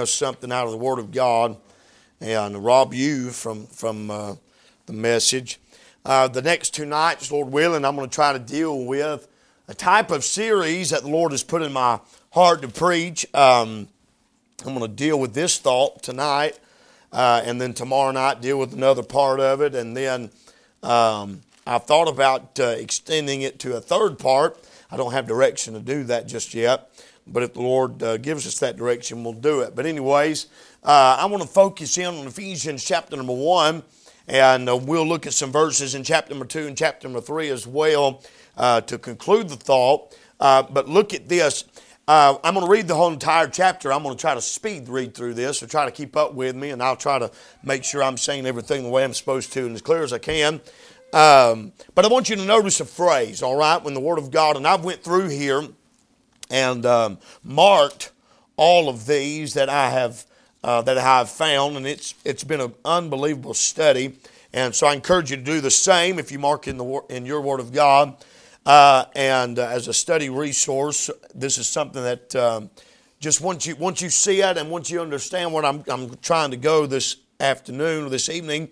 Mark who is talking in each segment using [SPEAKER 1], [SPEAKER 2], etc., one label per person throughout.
[SPEAKER 1] us something out of the Word of God and rob you from from uh, the message. Uh, the next two nights, Lord willing, I'm going to try to deal with a type of series that the Lord has put in my heart to preach. Um, I'm going to deal with this thought tonight, uh, and then tomorrow night deal with another part of it, and then um, I've thought about uh, extending it to a third part. I don't have direction to do that just yet. But if the Lord uh, gives us that direction, we'll do it. But, anyways, uh, I want to focus in on Ephesians chapter number one, and uh, we'll look at some verses in chapter number two and chapter number three as well uh, to conclude the thought. Uh, but look at this. Uh, I'm going to read the whole entire chapter. I'm going to try to speed read through this, so try to keep up with me, and I'll try to make sure I'm saying everything the way I'm supposed to and as clear as I can. Um, but I want you to notice a phrase, all right, when the Word of God, and I've went through here and um, marked all of these that I have uh, that I have found, and it's it's been an unbelievable study. And so I encourage you to do the same if you mark in the in your Word of God. Uh, and uh, as a study resource, this is something that um, just once you once you see it and once you understand what I'm I'm trying to go this afternoon or this evening,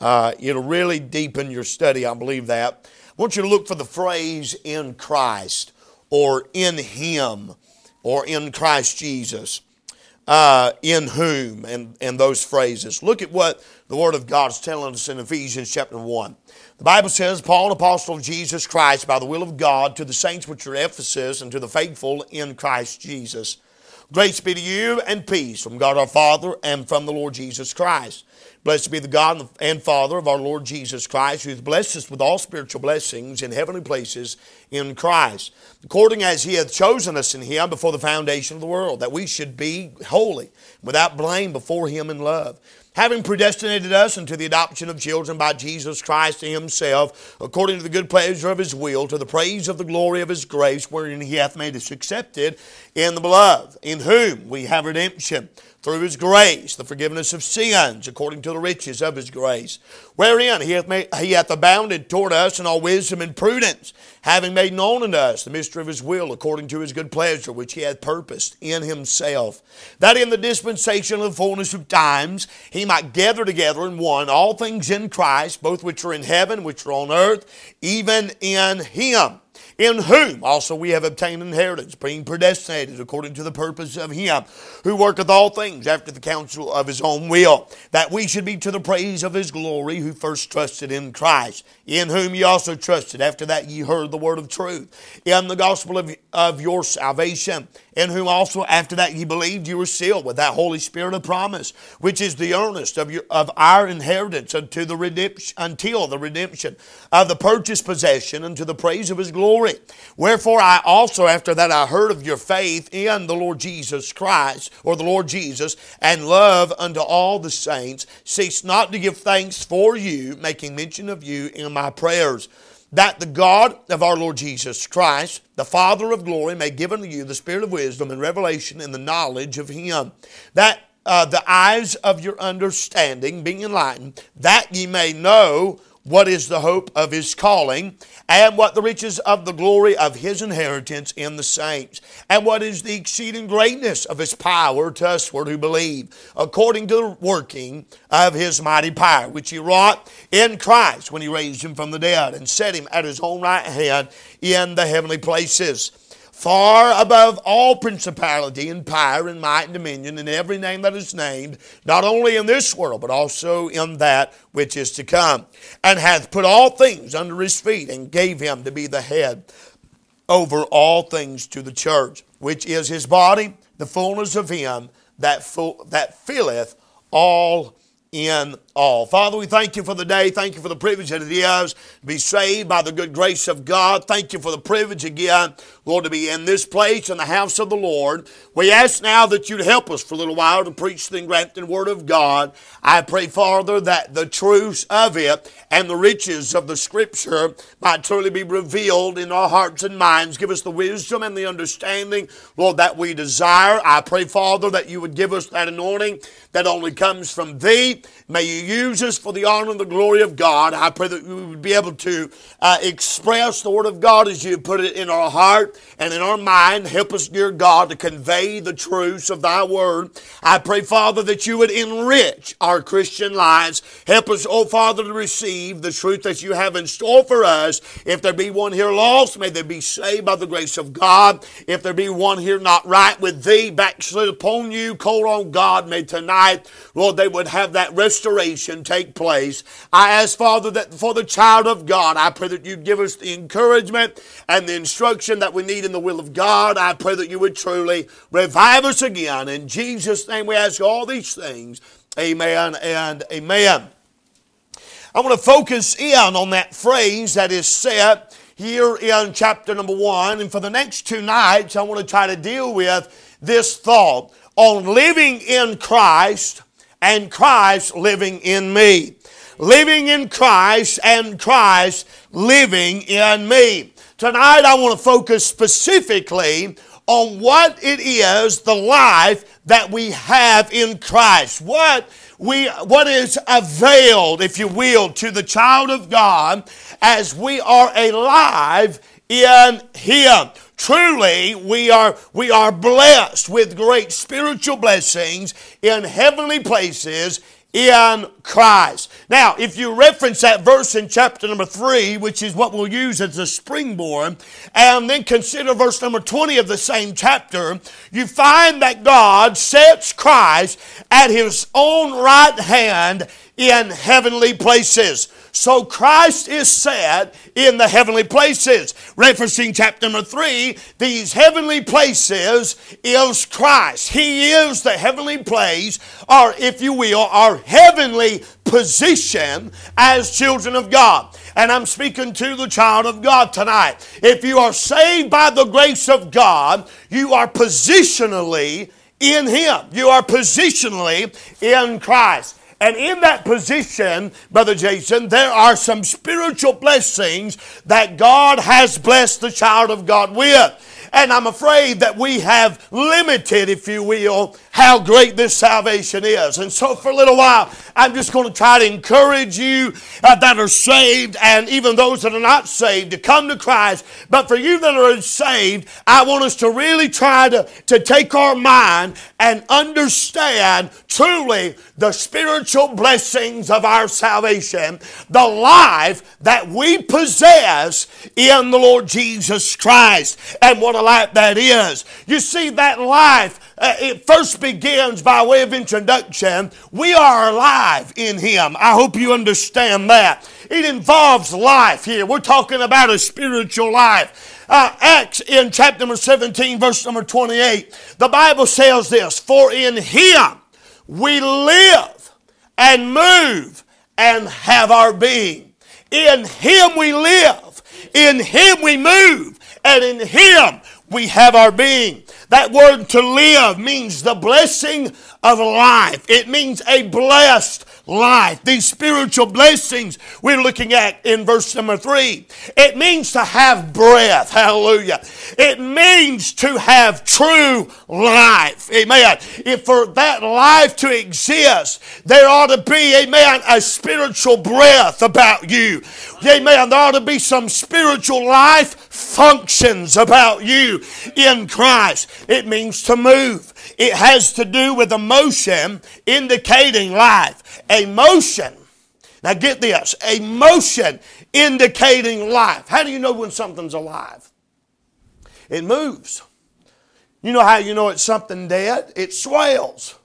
[SPEAKER 1] uh, it'll really deepen your study. I believe that. I want you to look for the phrase "in Christ." Or in Him or in Christ Jesus. Uh, in whom, and, and those phrases. Look at what the Word of God is telling us in Ephesians chapter 1. The Bible says, Paul, an apostle of Jesus Christ, by the will of God, to the saints which are Ephesus, and to the faithful in Christ Jesus. Grace be to you and peace from God our Father and from the Lord Jesus Christ. Blessed be the God and Father of our Lord Jesus Christ, who has blessed us with all spiritual blessings in heavenly places in Christ, according as he hath chosen us in him before the foundation of the world, that we should be holy, without blame before him in love. Having predestinated us unto the adoption of children by Jesus Christ himself, according to the good pleasure of his will, to the praise of the glory of his grace, wherein he hath made us accepted in the beloved, in whom we have redemption through his grace, the forgiveness of sins, according to the riches of his grace, wherein he hath, made, he hath abounded toward us in all wisdom and prudence, having made known unto us the mystery of his will, according to his good pleasure, which he hath purposed in himself, that in the dispensation of the fullness of times he might gather together in one all things in Christ, both which are in heaven, which are on earth, even in him in whom also we have obtained inheritance, being predestinated according to the purpose of Him who worketh all things after the counsel of His own will, that we should be to the praise of His glory, who first trusted in Christ, in whom ye also trusted, after that ye heard the word of truth, in the gospel of, of your salvation, in whom also after that ye believed, you were sealed with that Holy Spirit of promise, which is the earnest of, your, of our inheritance unto the redemption, until the redemption of the purchased possession unto the praise of His glory glory. Wherefore I also, after that I heard of your faith in the Lord Jesus Christ, or the Lord Jesus, and love unto all the saints, cease not to give thanks for you, making mention of you in my prayers that the God of our Lord Jesus Christ, the Father of glory, may give unto you the spirit of wisdom and revelation in the knowledge of Him, that uh, the eyes of your understanding being enlightened, that ye may know what is the hope of his calling, and what the riches of the glory of his inheritance in the saints, and what is the exceeding greatness of his power to usward who believe, according to the working of his mighty power, which he wrought in Christ when he raised him from the dead and set him at his own right hand in the heavenly places far above all principality and power and might and dominion and every name that is named, not only in this world, but also in that which is to come, and hath put all things under his feet, and gave him to be the head over all things to the church, which is his body, the fullness of him that, full, that filleth all in all. Father, we thank you for the day. Thank you for the privilege that it is to be saved by the good grace of God. Thank you for the privilege again, Lord, to be in this place in the house of the Lord. We ask now that you'd help us for a little while to preach the engrafted word of God. I pray, Father, that the truths of it and the riches of the scripture might truly be revealed in our hearts and minds. Give us the wisdom and the understanding, Lord, that we desire. I pray, Father, that you would give us that anointing that only comes from thee. May you use us for the honor and the glory of God. I pray that we would be able to uh, express the Word of God as you put it in our heart and in our mind. Help us, dear God, to convey the truths of Thy Word. I pray, Father, that you would enrich our Christian lives. Help us, oh Father, to receive the truth that you have in store for us. If there be one here lost, may they be saved by the grace of God. If there be one here not right with Thee, backslid upon you, cold on God, may tonight, Lord, they would have that restoration take place. I ask, Father, that for the child of God, I pray that you give us the encouragement and the instruction that we need in the will of God. I pray that you would truly revive us again. In Jesus' name we ask all these things. Amen and amen. I want to focus in on that phrase that is set here in chapter number one. And for the next two nights, I want to try to deal with this thought on living in Christ and Christ living in me. Living in Christ and Christ living in me. Tonight I want to focus specifically on what it is, the life that we have in Christ. What we, what is availed, if you will, to the child of God as we are alive in Him. Truly, we are, we are blessed with great spiritual blessings in heavenly places in Christ. Now, if you reference that verse in chapter number 3, which is what we'll use as a springboard, and then consider verse number 20 of the same chapter, you find that God sets Christ at his own right hand in heavenly places. So Christ is set in the heavenly places. Referencing chapter number three, these heavenly places is Christ. He is the heavenly place, or if you will, our heavenly position as children of God. And I'm speaking to the child of God tonight. If you are saved by the grace of God, you are positionally in Him. You are positionally in Christ. And in that position, Brother Jason, there are some spiritual blessings that God has blessed the child of God with. And I'm afraid that we have limited, if you will, how great this salvation is. And so for a little while, I'm just going to try to encourage you uh, that are saved and even those that are not saved to come to Christ. But for you that are saved, I want us to really try to, to take our mind and understand truly the spiritual blessings of our salvation, the life that we possess in the Lord Jesus Christ, and what life that is. You see, that life uh, it first begins by way of introduction. We are alive in Him. I hope you understand that. It involves life here. We're talking about a spiritual life. Uh, Acts in chapter number 17, verse number 28, the Bible says this For in Him we live and move and have our being. In Him we live, in Him we move, and in Him we have our being. That word to live means the blessing of life. It means a blessed life. These spiritual blessings we're looking at in verse number three. It means to have breath. Hallelujah. It means to have true life. Amen. If for that life to exist, there ought to be, amen, a spiritual breath about you. Amen. There ought to be some spiritual life functions about you in Christ. It means to move. It has to do with emotion indicating life. A motion. Now get this. A motion indicating life. How do you know when something's alive? It moves. You know how you know it's something dead? It swells.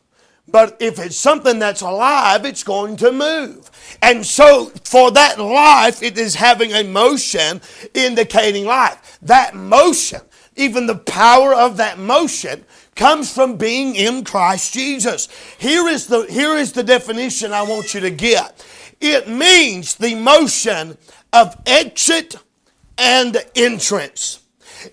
[SPEAKER 1] But if it's something that's alive, it's going to move. And so for that life, it is having a motion indicating life. That motion, even the power of that motion, comes from being in Christ Jesus. Here is the, here is the definition I want you to get. It means the motion of exit and entrance.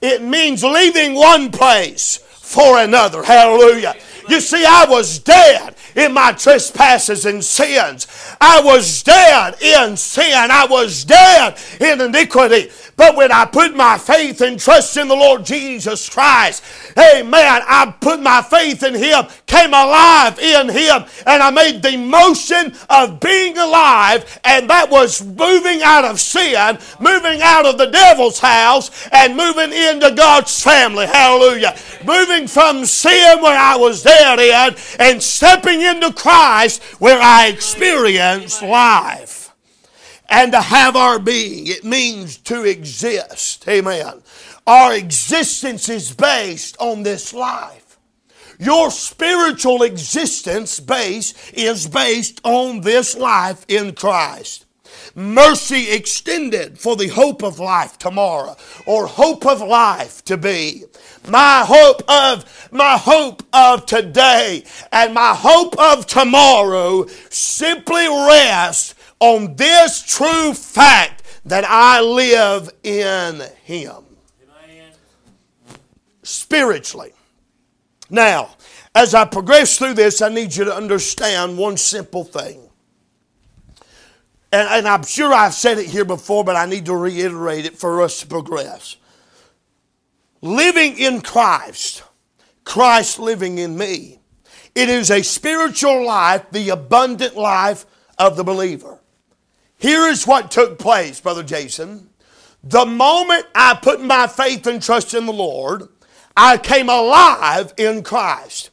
[SPEAKER 1] It means leaving one place for another. Hallelujah. You see, I was dead in my trespasses and sins. I was dead in sin. I was dead in iniquity. But when I put my faith and trust in the Lord Jesus Christ, amen, I put my faith in Him, came alive in Him, and I made the motion of being alive, and that was moving out of sin, moving out of the devil's house, and moving into God's family. Hallelujah. Moving from sin where I was dead in, and stepping into Christ where I experience life and to have our being. It means to exist. Amen. Our existence is based on this life. Your spiritual existence base is based on this life in Christ. Mercy extended for the hope of life tomorrow or hope of life to be. My hope of my hope of today and my hope of tomorrow simply rests on this true fact that I live in Him. Spiritually. Now, as I progress through this, I need you to understand one simple thing. And, and, I'm sure I've said it here before, but I need to reiterate it for us to progress. Living in Christ, Christ living in me, it is a spiritual life, the abundant life of the believer. Here is what took place, Brother Jason. The moment I put my faith and trust in the Lord, I came alive in Christ.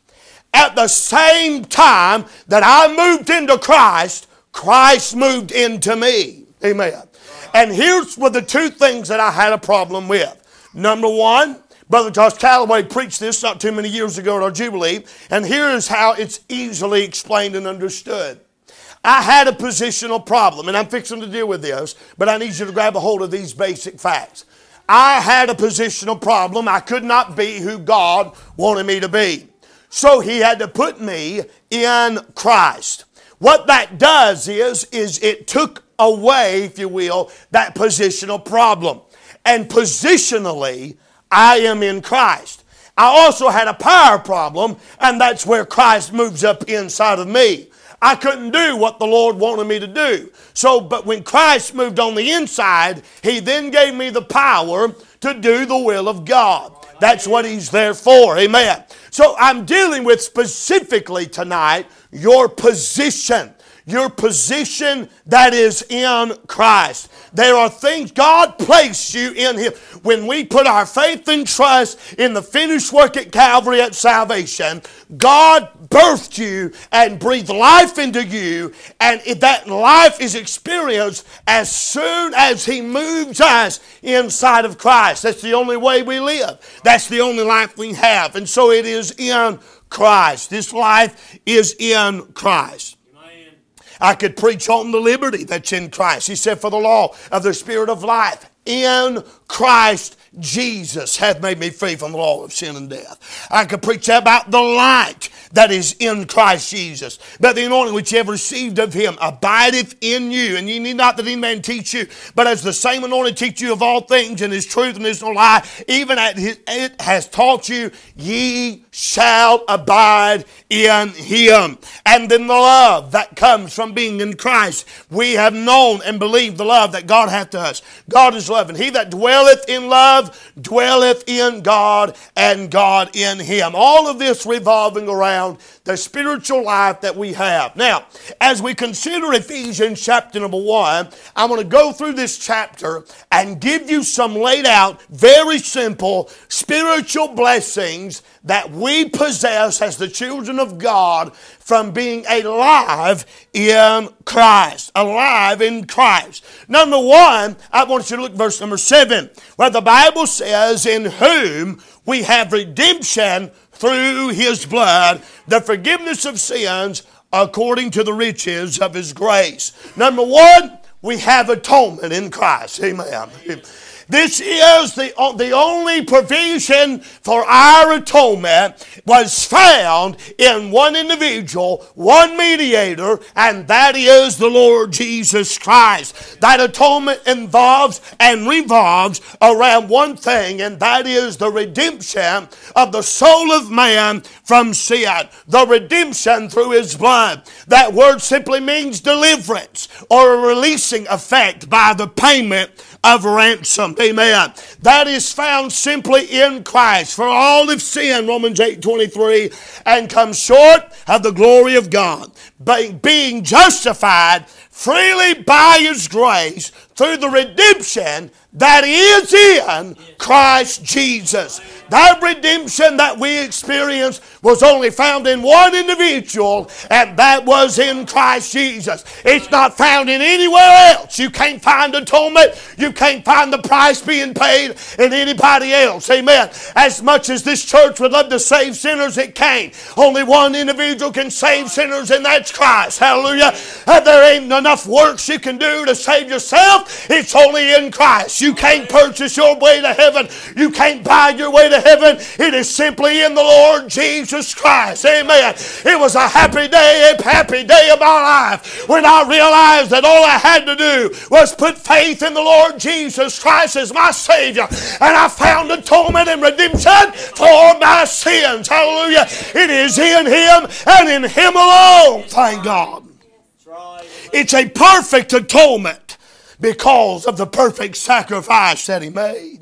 [SPEAKER 1] At the same time that I moved into Christ, Christ moved into me. Amen. And here's were the two things that I had a problem with. Number one, Brother Josh Calloway preached this not too many years ago at our Jubilee, and here is how it's easily explained and understood. I had a positional problem, and I'm fixing to deal with this, but I need you to grab a hold of these basic facts. I had a positional problem. I could not be who God wanted me to be. So he had to put me in Christ. What that does is, is it took away, if you will, that positional problem. And positionally, I am in Christ. I also had a power problem, and that's where Christ moves up inside of me. I couldn't do what the Lord wanted me to do. So, but when Christ moved on the inside, He then gave me the power to do the will of God. That's what He's there for. Amen. So I'm dealing with specifically tonight your position your position that is in Christ. There are things God placed you in Him. When we put our faith and trust in the finished work at Calvary at salvation, God birthed you and breathed life into you, and that life is experienced as soon as He moves us inside of Christ. That's the only way we live. That's the only life we have. And so it is in Christ. This life is in Christ. I could preach on the liberty that's in Christ. He said, For the law of the Spirit of life in Christ Jesus hath made me free from the law of sin and death. I could preach about the light that is in Christ Jesus. But the anointing which you have received of him abideth in you. And ye need not that any man teach you, but as the same anointing teach you of all things and his truth and his no lie, even as it has taught you, ye shall abide in him. And then the love that comes from being in Christ. We have known and believed the love that God hath to us. God is love, and he that dwelleth in love dwelleth in God, and God in him. All of this revolving around around the spiritual life that we have. Now, as we consider Ephesians chapter number one, I'm going to go through this chapter and give you some laid out, very simple spiritual blessings that we possess as the children of God from being alive in Christ. Alive in Christ. Number one, I want you to look verse number seven, where the Bible says, In whom we have redemption through his blood, the forgiveness of sins according to the riches of his grace. Number one, we have atonement in Christ. Amen. This is the, the only provision for our atonement was found in one individual, one mediator, and that is the Lord Jesus Christ. That atonement involves and revolves around one thing, and that is the redemption of the soul of man from sin. The redemption through his blood. That word simply means deliverance or a releasing effect by the payment of ransom. Amen. That is found simply in Christ. For all have sinned, Romans 8 23, and come short of the glory of God. Being justified freely by His grace through the redemption that is in Christ Jesus. That redemption that we experienced was only found in one individual, and that was in Christ Jesus. It's not found in anywhere else. You can't find atonement. You can't find the price being paid in anybody else. Amen. As much as this church would love to save sinners, it can't. Only one individual can save sinners, and that's Christ. Hallelujah. There ain't enough works you can do to save yourself. It's only in Christ. You can't purchase your way to heaven. You can't buy your way to heaven. It is simply in the Lord Jesus Christ. Amen. It was a happy day, a happy day of my life when I realized that all I had to do was put faith in the Lord Jesus Christ as my Savior. And I found atonement and redemption for my sins. Hallelujah. It is in Him and in Him alone. Thank God. It's a perfect atonement because of the perfect sacrifice that he made.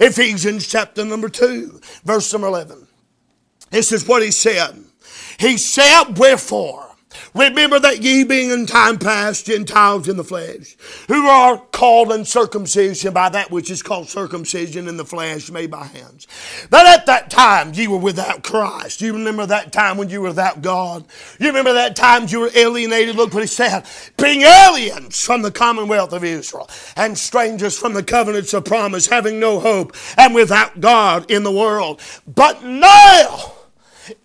[SPEAKER 1] Ephesians chapter number 2, verse number 11. This is what he said. He said, Wherefore, Remember that ye being in time past Gentiles in the flesh, who are called uncircumcision by that which is called circumcision in the flesh made by hands. That at that time ye were without Christ. You remember that time when you were without God? You remember that time you were alienated? Look what he said. Being aliens from the commonwealth of Israel and strangers from the covenants of promise, having no hope and without God in the world. But now,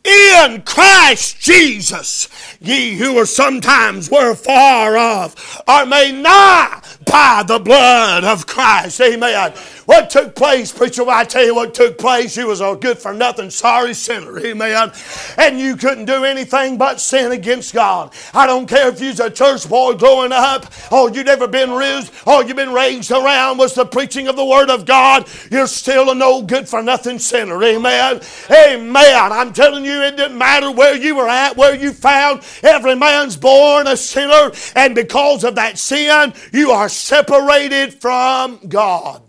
[SPEAKER 1] in Christ Jesus. Ye who are sometimes were far off are made nigh by the blood of Christ. Amen. What took place, preacher? Well, I tell you what took place. You was a good for nothing, sorry sinner. Amen. And you couldn't do anything but sin against God. I don't care if you's a church boy growing up, or you'd never been raised, or you've been raised around was the preaching of the Word of God. You're still a no good for nothing sinner. Amen. Amen. I'm telling you, it didn't matter where you were at, where you found. Every man's born a sinner, and because of that sin, you are separated from God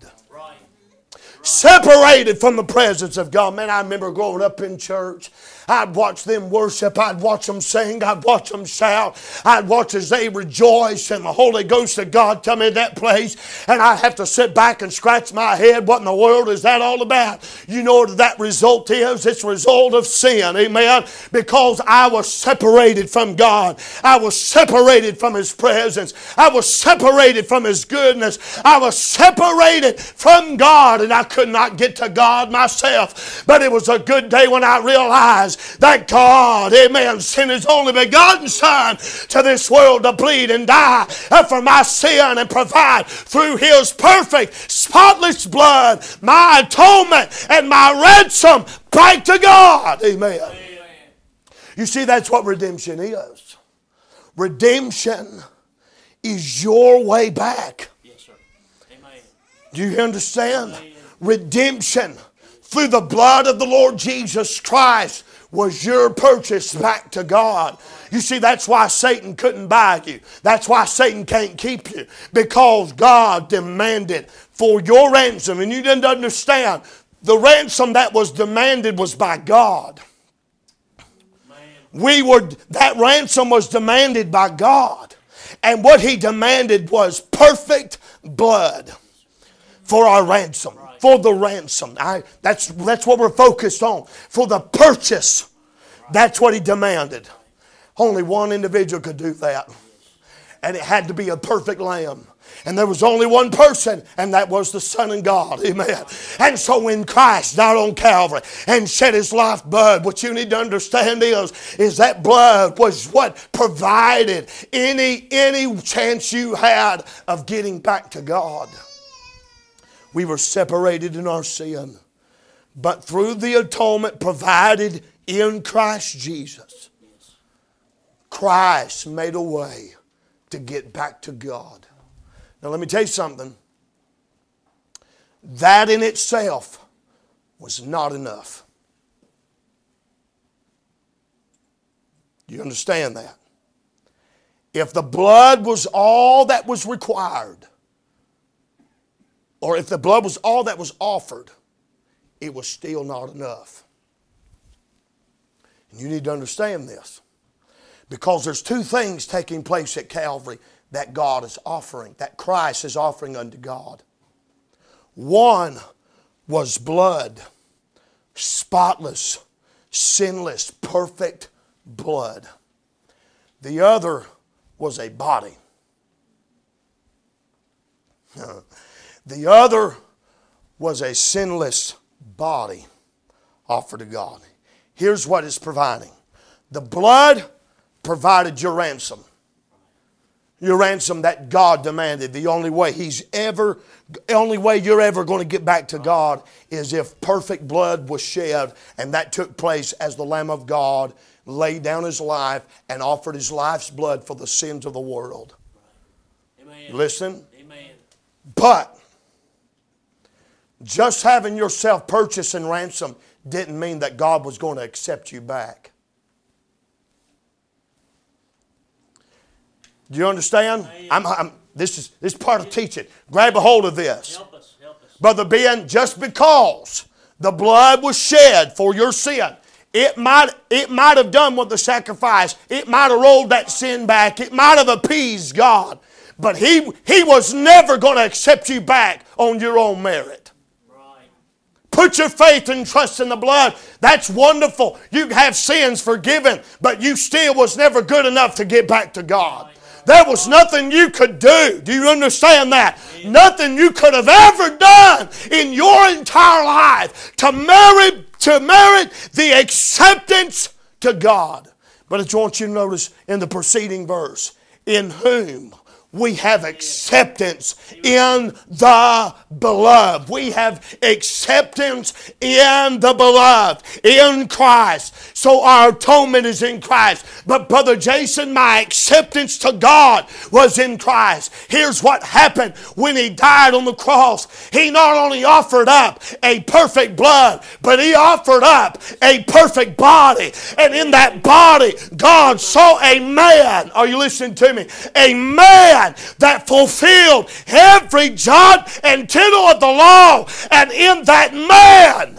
[SPEAKER 1] separated from the presence of God. Man, I remember growing up in church I'd watch them worship. I'd watch them sing. I'd watch them shout. I'd watch as they rejoice and the Holy Ghost of God come in that place. And I'd have to sit back and scratch my head. What in the world is that all about? You know what that result is? It's a result of sin. Amen. Because I was separated from God. I was separated from His presence. I was separated from His goodness. I was separated from God and I could not get to God myself. But it was a good day when I realized that God, amen, sent his only begotten Son to this world to bleed and die for my sin and provide through his perfect, spotless blood my atonement and my ransom back to God. Amen. amen. You see, that's what redemption is. Redemption is your way back. Yes, sir. Amen. Do you understand? Amen. Redemption through the blood of the Lord Jesus Christ was your purchase back to God. You see, that's why Satan couldn't buy you. That's why Satan can't keep you. Because God demanded for your ransom. And you didn't understand. The ransom that was demanded was by God. We were, that ransom was demanded by God. And what he demanded was perfect blood for our ransom for the ransom. I, that's, that's what we're focused on. For the purchase. That's what he demanded. Only one individual could do that. And it had to be a perfect lamb. And there was only one person, and that was the Son of God. Amen. And so when Christ died on Calvary and shed his life blood, what you need to understand is, is that blood was what provided any, any chance you had of getting back to God. We were separated in our sin. But through the atonement provided in Christ Jesus, Christ made a way to get back to God. Now, let me tell you something. That in itself was not enough. Do you understand that? If the blood was all that was required, or if the blood was all that was offered, it was still not enough. And you need to understand this. Because there's two things taking place at Calvary that God is offering, that Christ is offering unto God. One was blood, spotless, sinless, perfect blood. The other was a body. the other was a sinless body offered to God. Here's what it's providing the blood provided your ransom. Your ransom that God demanded. The only way He's ever, the only way you're ever going to get back to God is if perfect blood was shed, and that took place as the Lamb of God laid down His life and offered His life's blood for the sins of the world. Amen. Listen. Amen. But just having yourself purchased and ransomed didn't mean that God was going to accept you back. Do you understand? I'm, I'm, this, is, this is part of teaching. Grab a hold of this. Help us, help us. Brother Ben, just because the blood was shed for your sin, it might, it might have done what the sacrifice, it might have rolled that sin back, it might have appeased God, but He, he was never going to accept you back on your own merit. Put your faith and trust in the blood. That's wonderful. You have sins forgiven, but you still was never good enough to get back to God. There was nothing you could do. Do you understand that? Nothing you could have ever done in your entire life to merit, to merit the acceptance to God. But I want you to notice in the preceding verse, in whom we have acceptance in the beloved. We have acceptance in the beloved, in Christ. So our atonement is in Christ. But Brother Jason, my acceptance to God was in Christ. Here's what happened when he died on the cross. He not only offered up a perfect blood, but he offered up a perfect body. And in that body, God saw a man. Are you listening to me? A man that fulfilled every jot and tittle of the law. And in that man,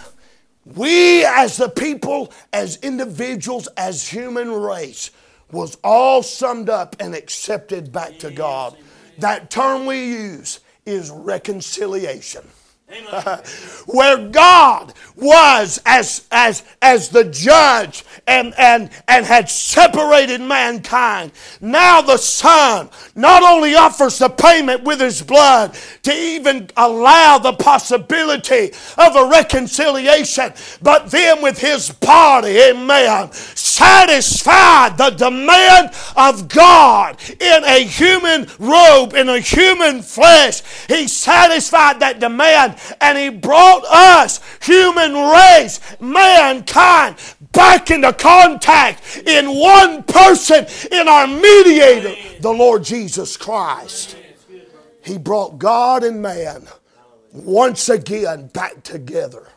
[SPEAKER 1] we as the people, as individuals, as human race, was all summed up and accepted back to God. That term we use is reconciliation. where God was as, as, as the judge and, and, and had separated mankind. Now the Son not only offers the payment with His blood to even allow the possibility of a reconciliation, but then with His body, amen, satisfied the demand of God in a human robe, in a human flesh. He satisfied that demand and He brought us, human race, mankind, back into contact in one person, in our mediator, the Lord Jesus Christ. He brought God and man once again back together.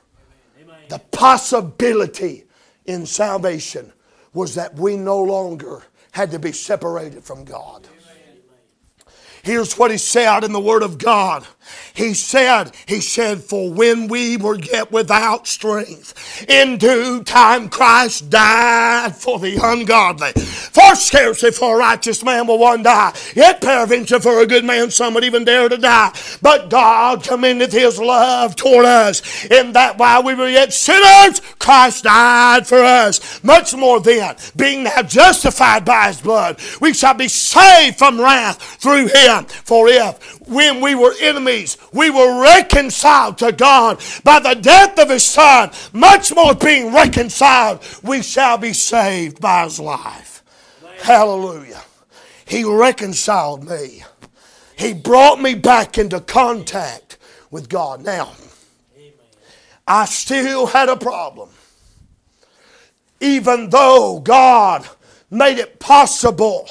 [SPEAKER 1] The possibility in salvation was that we no longer had to be separated from God. Here's what he said in the Word of God. He said, He said, For when we were yet without strength, in due time Christ died for the ungodly. For scarcely for a righteous man will one die, yet peradventure for a good man some would even dare to die. But God commendeth His love toward us, in that while we were yet sinners, Christ died for us. Much more then, being now justified by His blood, we shall be saved from wrath through Him. For if, when we were enemies, we were reconciled to God by the death of His Son, much more being reconciled, we shall be saved by His life. Hallelujah. He reconciled me. He brought me back into contact with God. Now, I still had a problem. Even though God made it possible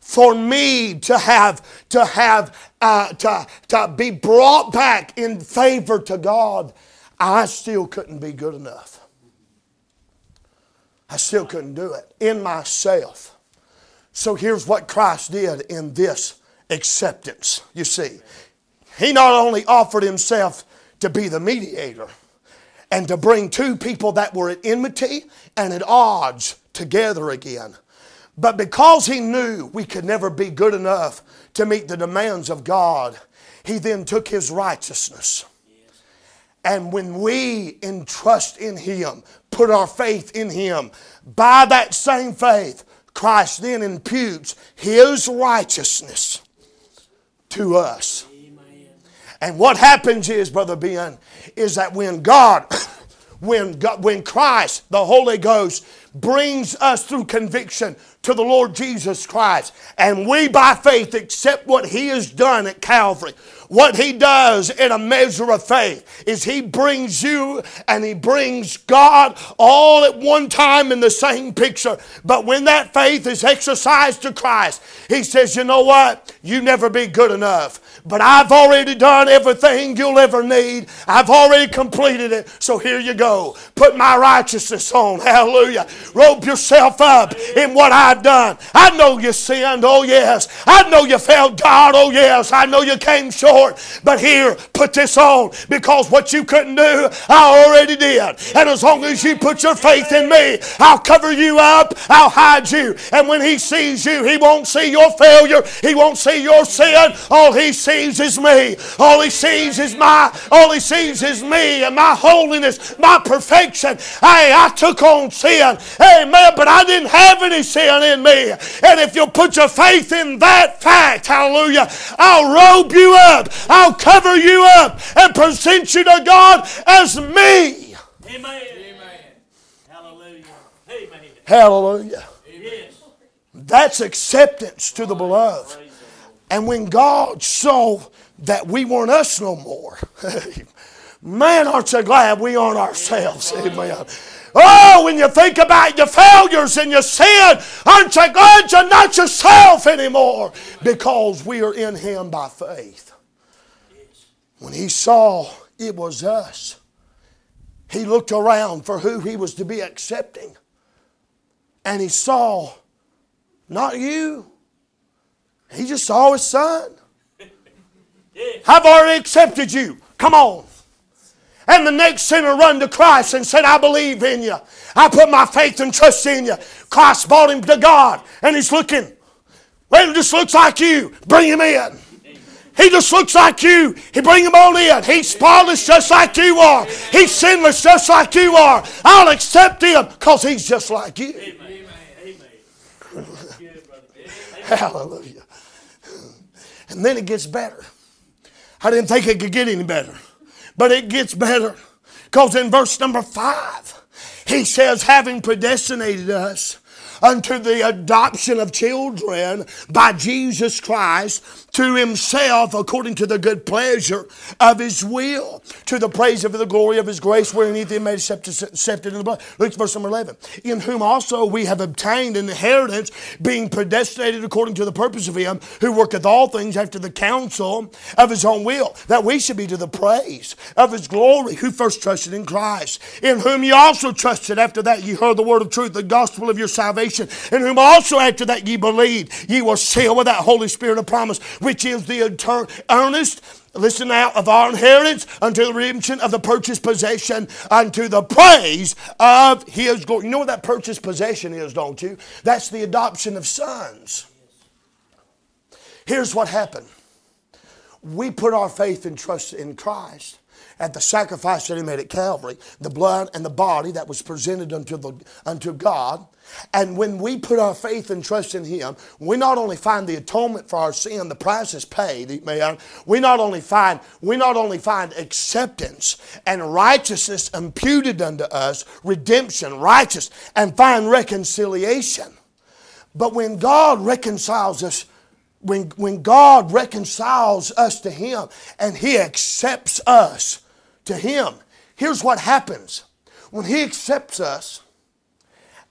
[SPEAKER 1] for me to have to have uh, to, to be brought back in favor to God, I still couldn't be good enough. I still couldn't do it in myself. So here's what Christ did in this acceptance. You see, He not only offered Himself to be the mediator and to bring two people that were at enmity and at odds together again, but because He knew we could never be good enough to meet the demands of God, He then took His righteousness. And when we entrust in Him, put our faith in Him, by that same faith, Christ then imputes His righteousness to us. And what happens is, Brother Ben, is that when God, when God, when Christ, the Holy Ghost, brings us through conviction to the Lord Jesus Christ, and we by faith accept what He has done at Calvary, what he does in a measure of faith is he brings you and he brings God all at one time in the same picture. But when that faith is exercised to Christ, he says, You know what? You never be good enough. But I've already done everything you'll ever need. I've already completed it. So here you go. Put my righteousness on. Hallelujah. Robe yourself up in what I've done. I know you sinned. Oh, yes. I know you failed God. Oh, yes. I know you came short. But here, put this on because what you couldn't do, I already did. And as long as you put your faith in me, I'll cover you up. I'll hide you. And when he sees you, he won't see your failure. He won't see your sin. All he sees sees is me. All he sees is my, all he sees is me and my holiness, my perfection. Hey, I took on sin. Amen. But I didn't have any sin in me. And if you'll put your faith in that fact, hallelujah, I'll robe you up. I'll cover you up and present you to God as me. Amen. Hallelujah. Amen. Hallelujah. That's acceptance to the beloved. And when God saw that we weren't us no more, man, aren't you glad we aren't ourselves? Amen. Oh, when you think about your failures and your sin, aren't you glad you're not yourself anymore? Because we are in Him by faith. When He saw it was us, He looked around for who He was to be accepting. And He saw not you, he just saw his son. I've already accepted you. Come on. And the next sinner run to Christ and said, I believe in you. I put my faith and trust in you. Christ brought him to God. And he's looking. Well, he just looks like you. Bring him in. He just looks like you. He bring him on in. He's spotless just like you are. He's sinless just like you are. I'll accept him because he's just like you. Amen. Amen. Hallelujah. And then it gets better. I didn't think it could get any better, but it gets better. Because in verse number five, he says, having predestinated us unto the adoption of children by Jesus Christ to himself according to the good pleasure of his will, to the praise of the glory of his grace, wherein he made us accepted in the blood. Look verse number 11. In whom also we have obtained an inheritance, being predestinated according to the purpose of him who worketh all things after the counsel of his own will, that we should be to the praise of his glory, who first trusted in Christ, in whom ye also trusted after that ye heard the word of truth, the gospel of your salvation, in whom also after that ye believed, ye were sealed with that Holy Spirit of promise which is the earnest, listen now, of our inheritance unto the redemption of the purchased possession unto the praise of his glory. You know what that purchased possession is, don't you? That's the adoption of sons. Here's what happened. We put our faith and trust in Christ at the sacrifice that he made at Calvary, the blood and the body that was presented unto, the, unto God. And when we put our faith and trust in Him, we not only find the atonement for our sin, the price is paid. We not only find we not only find acceptance and righteousness imputed unto us, redemption, righteous, and find reconciliation. But when God reconciles us when, when God reconciles us to Him and He accepts us to Him, here's what happens. When He accepts us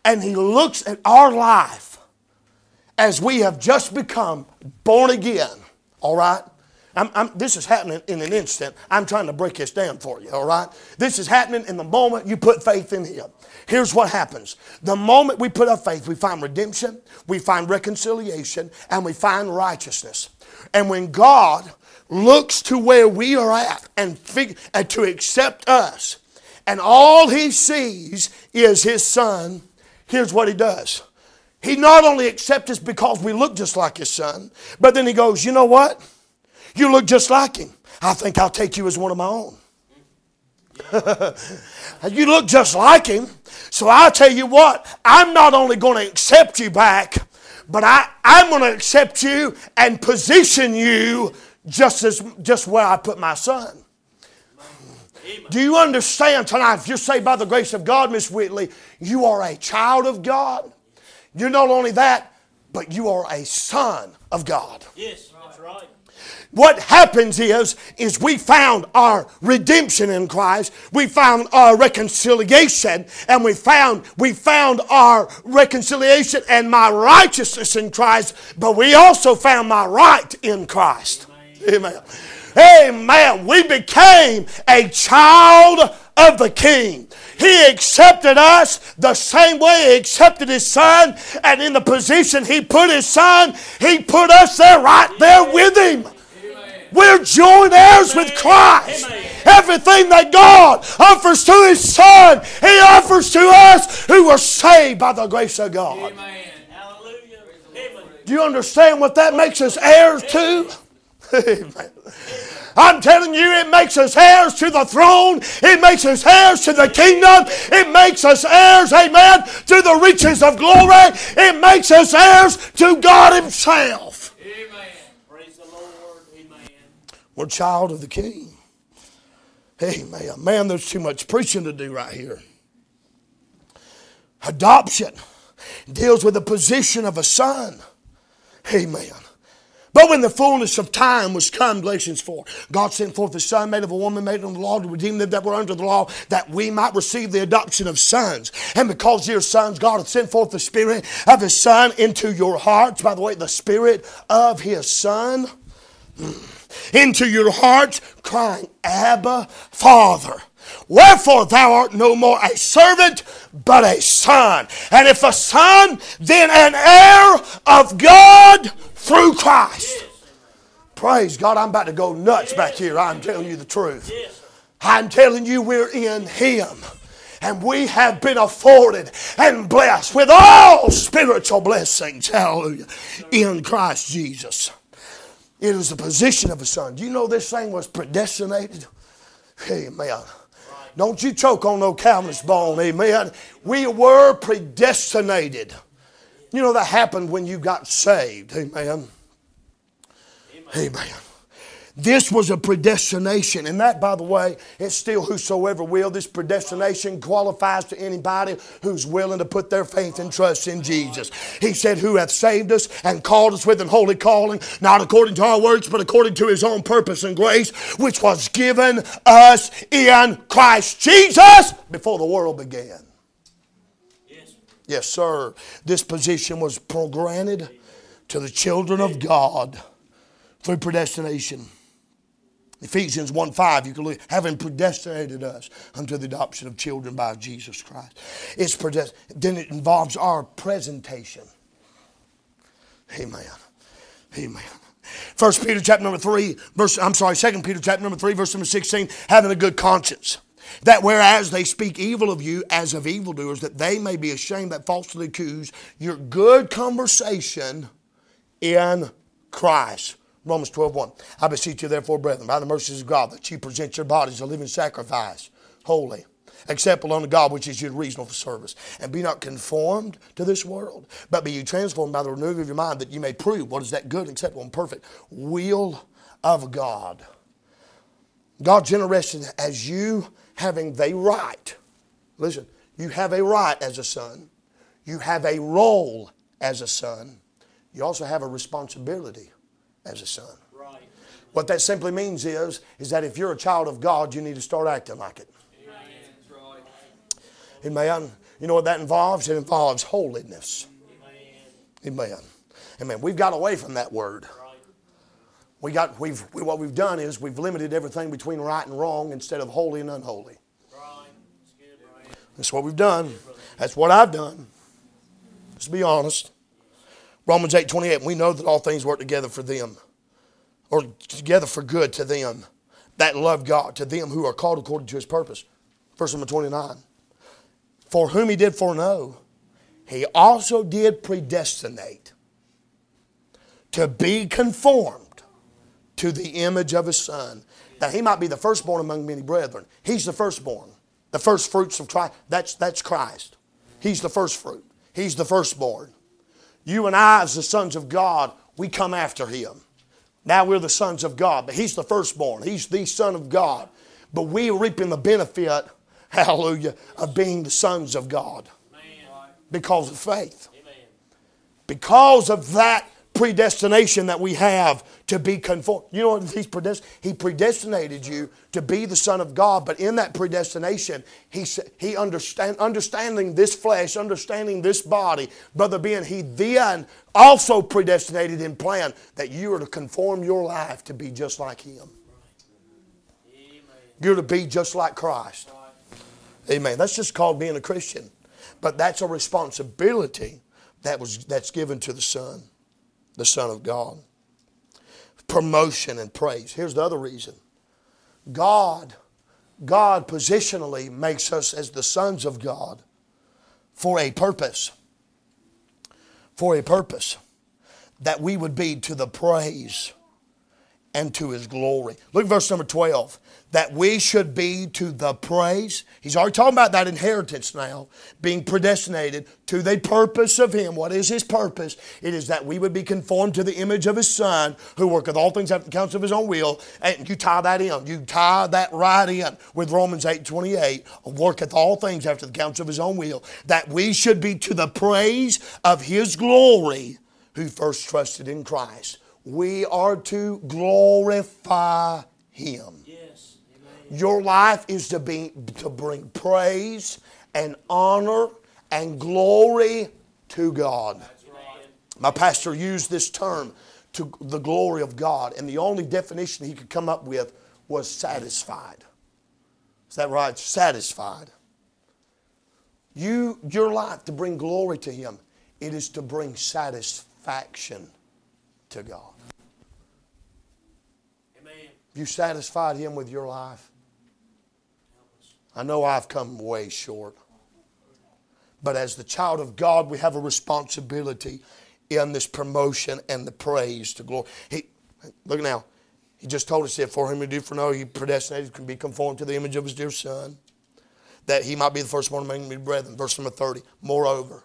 [SPEAKER 1] and He looks at our life as we have just become born again, all right? I'm, I'm, this is happening in an instant. I'm trying to break this down for you, all right? This is happening in the moment you put faith in Him. Here's what happens the moment we put our faith, we find redemption, we find reconciliation, and we find righteousness. And when God looks to where we are at and, fig- and to accept us, and all He sees is His Son, here's what He does. He not only accepts us because we look just like His Son, but then He goes, you know what? You look just like him. I think I'll take you as one of my own. you look just like him. So I'll tell you what, I'm not only going to accept you back, but I, I'm going to accept you and position you just as just where I put my son. Do you understand tonight? If you're saved by the grace of God, Miss Whitley, you are a child of God. You're not only that, but you are a son of God.
[SPEAKER 2] Yes, that's right.
[SPEAKER 1] What happens is, is we found our redemption in Christ. We found our reconciliation and we found, we found our reconciliation and my righteousness in Christ, but we also found my right in Christ. Amen. Amen. We became a child of the King. He accepted us the same way He accepted His Son, and in the position He put His Son, He put us there right there with Him. We're joint heirs with Christ. Everything that God offers to His Son, He offers to us who are saved by the grace of God. Do you understand what that makes us heirs to? Amen. I'm telling you, it makes us heirs to the throne. It makes us heirs to the kingdom. It makes us heirs, amen, to the riches of glory. It makes us heirs to God Himself.
[SPEAKER 2] Amen. Praise the Lord. Amen.
[SPEAKER 1] We're child of the King. Amen. Man, there's too much preaching to do right here. Adoption deals with the position of a son. Amen. But when the fullness of time was come, Galatians 4, God sent forth the Son, made of a woman, made under the law, to redeem them that were under the law, that we might receive the adoption of sons. And because you're sons, God hath sent forth the Spirit of His Son into your hearts. By the way, the Spirit of His Son into your hearts, crying, Abba, Father. Wherefore thou art no more a servant, but a son. And if a son, then an heir of God through Christ. Praise God, I'm about to go nuts back here. I'm telling you the truth. I'm telling you, we're in Him. And we have been afforded and blessed with all spiritual blessings. Hallelujah. In Christ Jesus. It is the position of a son. Do you know this thing was predestinated? Amen. Don't you choke on no Calvinist bone, amen. We were predestinated. You know that happened when you got saved, amen. Amen. This was a predestination, and that, by the way, it's still whosoever will. This predestination qualifies to anybody who's willing to put their faith and trust in Jesus. He said, Who hath saved us and called us with an holy calling, not according to our works, but according to his own purpose and grace, which was given us in Christ Jesus before the world began.
[SPEAKER 2] Yes.
[SPEAKER 1] Sir. This position was granted to the children of God through predestination. Ephesians 1 5, you can look, having predestinated us unto the adoption of children by Jesus Christ. It's then it involves our presentation. Amen. Amen. First Peter chapter number 3, verse, I'm sorry, Second Peter chapter number 3, verse number 16, having a good conscience. That whereas they speak evil of you as of evildoers, that they may be ashamed that falsely accuse your good conversation in Christ. Romans 12, 1. I beseech you, therefore, brethren, by the mercies of God, that ye present your bodies a living sacrifice, holy, acceptable unto God, which is your reasonable service. And be not conformed to this world, but be you transformed by the renewing of your mind, that ye may prove what is that good, acceptable, and perfect will of God. God's interested as you having the right. Listen, you have a right as a son. You have a role as a son. You also have a responsibility as a son.
[SPEAKER 2] Right.
[SPEAKER 1] What that simply means is, is that if you're a child of God, you need to start acting like it. Amen. Amen. You know what that involves? It involves holiness. Amen. Amen. We've got away from that word. We got we've we, what we've done is we've limited everything between right and wrong instead of holy and unholy.
[SPEAKER 2] That's.
[SPEAKER 1] What we've done. That's what I've done. Let's be honest. Romans 8 28, we know that all things work together for them, or together for good to them that love God, to them who are called according to his purpose. Verse number 29. For whom he did foreknow, he also did predestinate to be conformed to the image of his son, that he might be the firstborn among many brethren. He's the firstborn, the first fruits of Christ. That's, that's Christ. He's the first fruit. He's the firstborn. You and I, as the sons of God, we come after him. Now we're the sons of God, but he's the firstborn. He's the son of God. But we are reaping the benefit, hallelujah, of being the sons of God because of faith. Because of that predestination that we have to be conformed. You know what he's predest- he predestinated you to be the son of God, but in that predestination, he he understand understanding this flesh, understanding this body, brother Ben, he then also predestinated and planned that you are to conform your life to be just like him. You're to be just like Christ. Amen. That's just called being a Christian. But that's a responsibility that was that's given to the Son, the Son of God. Promotion and praise. Here's the other reason. God, God positionally makes us as the sons of God for a purpose. For a purpose. That we would be to the praise and to his glory. Look at verse number 12. That we should be to the praise. He's already talking about that inheritance now, being predestinated to the purpose of him. What is his purpose? It is that we would be conformed to the image of his son, who worketh all things after the counsel of his own will. And you tie that in. You tie that right in with Romans 8 28. Worketh all things after the counsel of his own will. That we should be to the praise of his glory, who first trusted in Christ we are to glorify him.
[SPEAKER 2] Yes.
[SPEAKER 1] Your life is to be to bring praise and honor and glory to God.
[SPEAKER 2] Right.
[SPEAKER 1] My pastor used this term to the glory of God, and the only definition he could come up with was satisfied. Is that right? Satisfied. You, your life to bring glory to Him, it is to bring satisfaction to God. You satisfied Him with your life? I know I've come way short. But as the child of God, we have a responsibility in this promotion and the praise to glory. He, look now. He just told us that for him to do for no, he predestinated can be conformed to the image of his dear son, that he might be the firstborn among many brethren. Verse number 30. Moreover,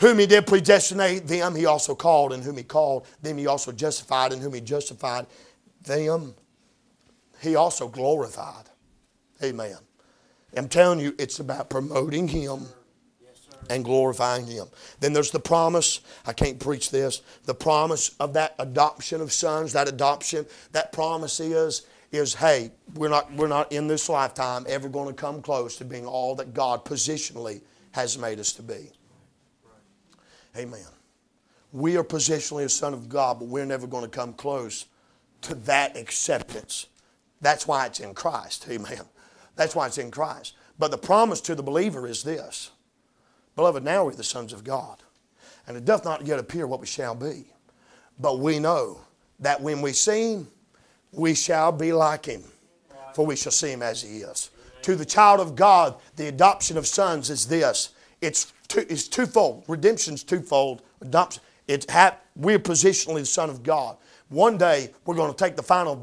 [SPEAKER 1] whom he did predestinate, them he also called, and whom he called, them he also justified, and whom he justified, them he also glorified. Amen. I'm telling you, it's about promoting him and glorifying him. Then there's the promise. I can't preach this. The promise of that adoption of sons, that adoption, that promise is is hey, we're not we're not in this lifetime ever going to come close to being all that God positionally has made us to be. Amen. We are positionally a son of God, but we're never going to come close to that acceptance. That's why it's in Christ. Amen. That's why it's in Christ. But the promise to the believer is this Beloved, now we're the sons of God. And it doth not yet appear what we shall be. But we know that when we see him, we shall be like him, for we shall see him as he is. To the child of God, the adoption of sons is this. It's, two, it's twofold. Redemption's twofold. Adoption. It's ha- we're positionally the son of God. One day we're going to take the final,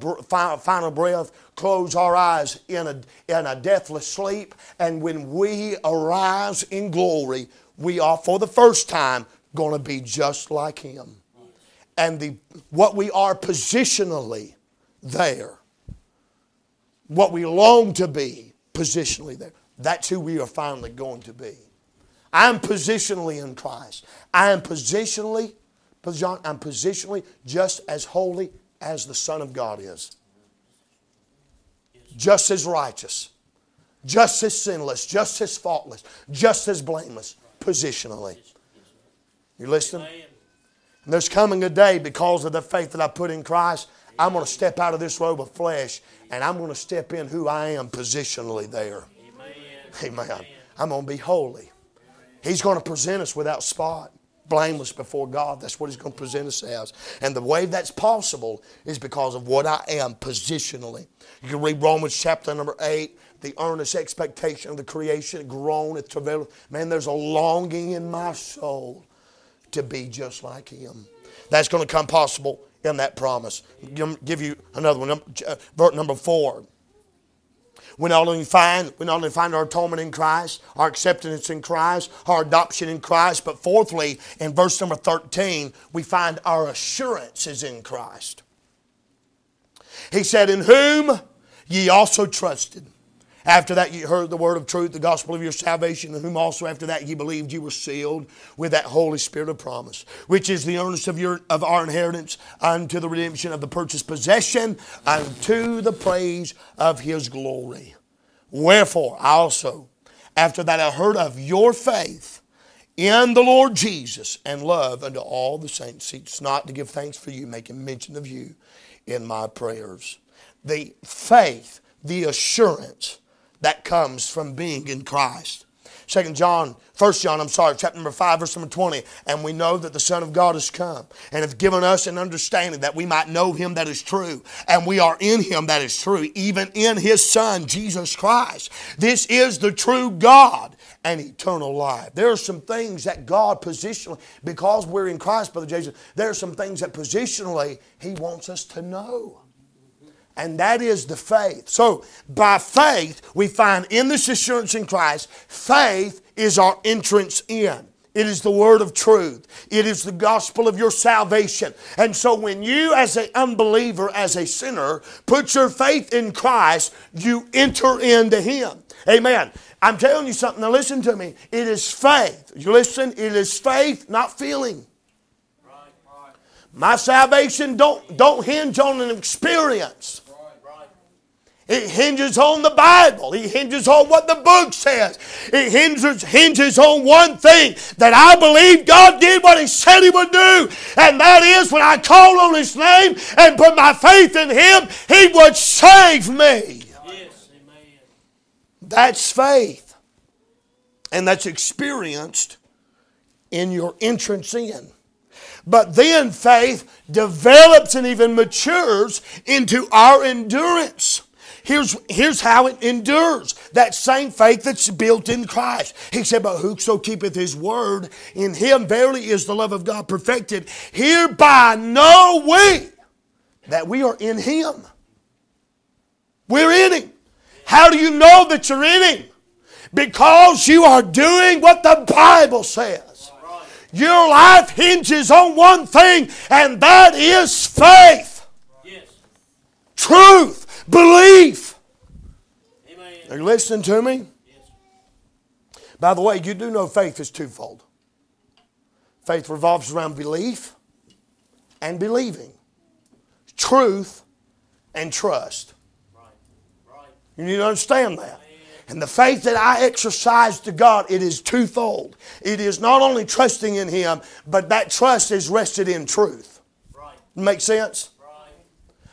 [SPEAKER 1] final, breath, close our eyes in a, in a deathless sleep, and when we arise in glory, we are for the first time going to be just like Him. And the, what we are positionally there, what we long to be positionally there, that's who we are finally going to be. I'm positionally in Christ. I am positionally, Brother John, I'm positionally just as holy as the Son of God is. Just as righteous, just as sinless, just as faultless, just as blameless, positionally. You listening? And there's coming a day because of the faith that I put in Christ. I'm going to step out of this robe of flesh and I'm going to step in who I am positionally there.
[SPEAKER 2] Amen.
[SPEAKER 1] Amen. I'm going to be holy. He's going to present us without spot, blameless before God. That's what He's going to present us as. And the way that's possible is because of what I am positionally. You can read Romans chapter number 8, the earnest expectation of the creation, groan, it travaileth. Man, there's a longing in my soul to be just like Him. That's going to come possible in that promise. Give give you another one. Uh, number four. We not only find we not only find our atonement in Christ, our acceptance in Christ, our adoption in Christ, but fourthly, in verse number 13, we find our assurance is in Christ. He said, In whom ye also trusted. After that, you heard the word of truth, the gospel of your salvation, in whom also after that ye believed, you were sealed with that Holy Spirit of promise, which is the earnest of, your, of our inheritance unto the redemption of the purchased possession, unto the praise of his glory. Wherefore, I also, after that I heard of your faith in the Lord Jesus and love unto all the saints, cease not to give thanks for you, making mention of you in my prayers. The faith, the assurance that comes from being in Christ. Second John, First John, I'm sorry, chapter number 5, verse number 20. And we know that the Son of God has come and have given us an understanding that we might know him that is true. And we are in him that is true, even in his Son, Jesus Christ. This is the true God and eternal life. There are some things that God positionally, because we're in Christ, Brother Jason, there are some things that positionally he wants us to know and that is the faith. So, by faith, we find in this assurance in Christ, faith is our entrance in. It is the word of truth. It is the gospel of your salvation. And so when you as an unbeliever, as a sinner, put your faith in Christ, you enter into him. Amen. I'm telling you something. Now listen to me. It is faith. You listen? It is faith, not feeling. My salvation don't, don't hinge on an experience. It hinges on the Bible. It hinges on what the book says. It hinges, hinges on one thing that I believe God did what He said He would do. And that is when I call on His name and put my faith in Him, He would save me.
[SPEAKER 2] Yes, amen.
[SPEAKER 1] That's faith. And that's experienced in your entrance in. But then faith develops and even matures into our endurance. Here's, here's how it endures. That same faith that's built in Christ. He said, But whoso keepeth his word, in him verily is the love of God perfected. Hereby know we that we are in him. We're in him. How do you know that you're in him? Because you are doing what the Bible says. Your life hinges on one thing, and that is faith,
[SPEAKER 2] Yes,
[SPEAKER 1] truth, belief.
[SPEAKER 2] amen.
[SPEAKER 1] Are you listening to me?
[SPEAKER 2] Yes,
[SPEAKER 1] By the way, you do know faith is twofold. Faith revolves around belief and believing, truth and trust.
[SPEAKER 2] right, right.
[SPEAKER 1] You need to understand that. And the faith that I exercise to God, it is twofold. It is not only trusting in Him, but that trust is rested in truth.
[SPEAKER 2] Right,
[SPEAKER 1] Make sense?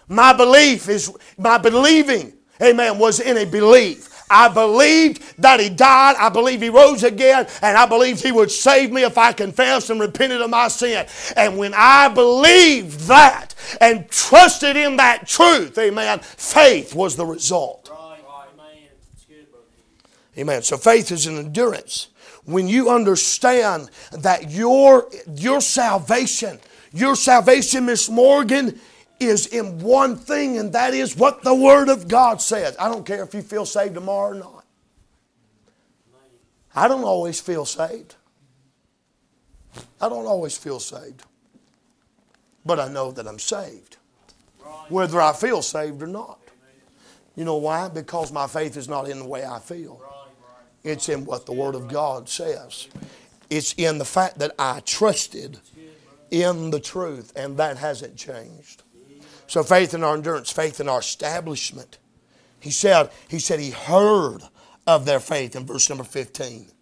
[SPEAKER 1] My belief is, my believing, amen, was in a belief. I believed that He died. I believe He rose again. And I believed He would save me if I confessed and repented of my sin. And when I believed that and trusted in that truth, amen, faith was the result.
[SPEAKER 2] Right, amen. Good.
[SPEAKER 1] Amen. So faith is an endurance. When you understand that your, your salvation, your salvation, Miss Morgan, is in one thing, and that is what the Word of God says. I don't care if you feel saved tomorrow or not. I don't always feel saved. I don't always feel saved. But I know that I'm saved, whether I feel saved or not. You know why? Because my faith is not in the way I feel. It's in what the Word of God says. It's in the fact that I trusted in the truth, and that hasn't changed. So faith in our endurance, faith in our establishment. He said, he said he heard of their faith in verse number 15.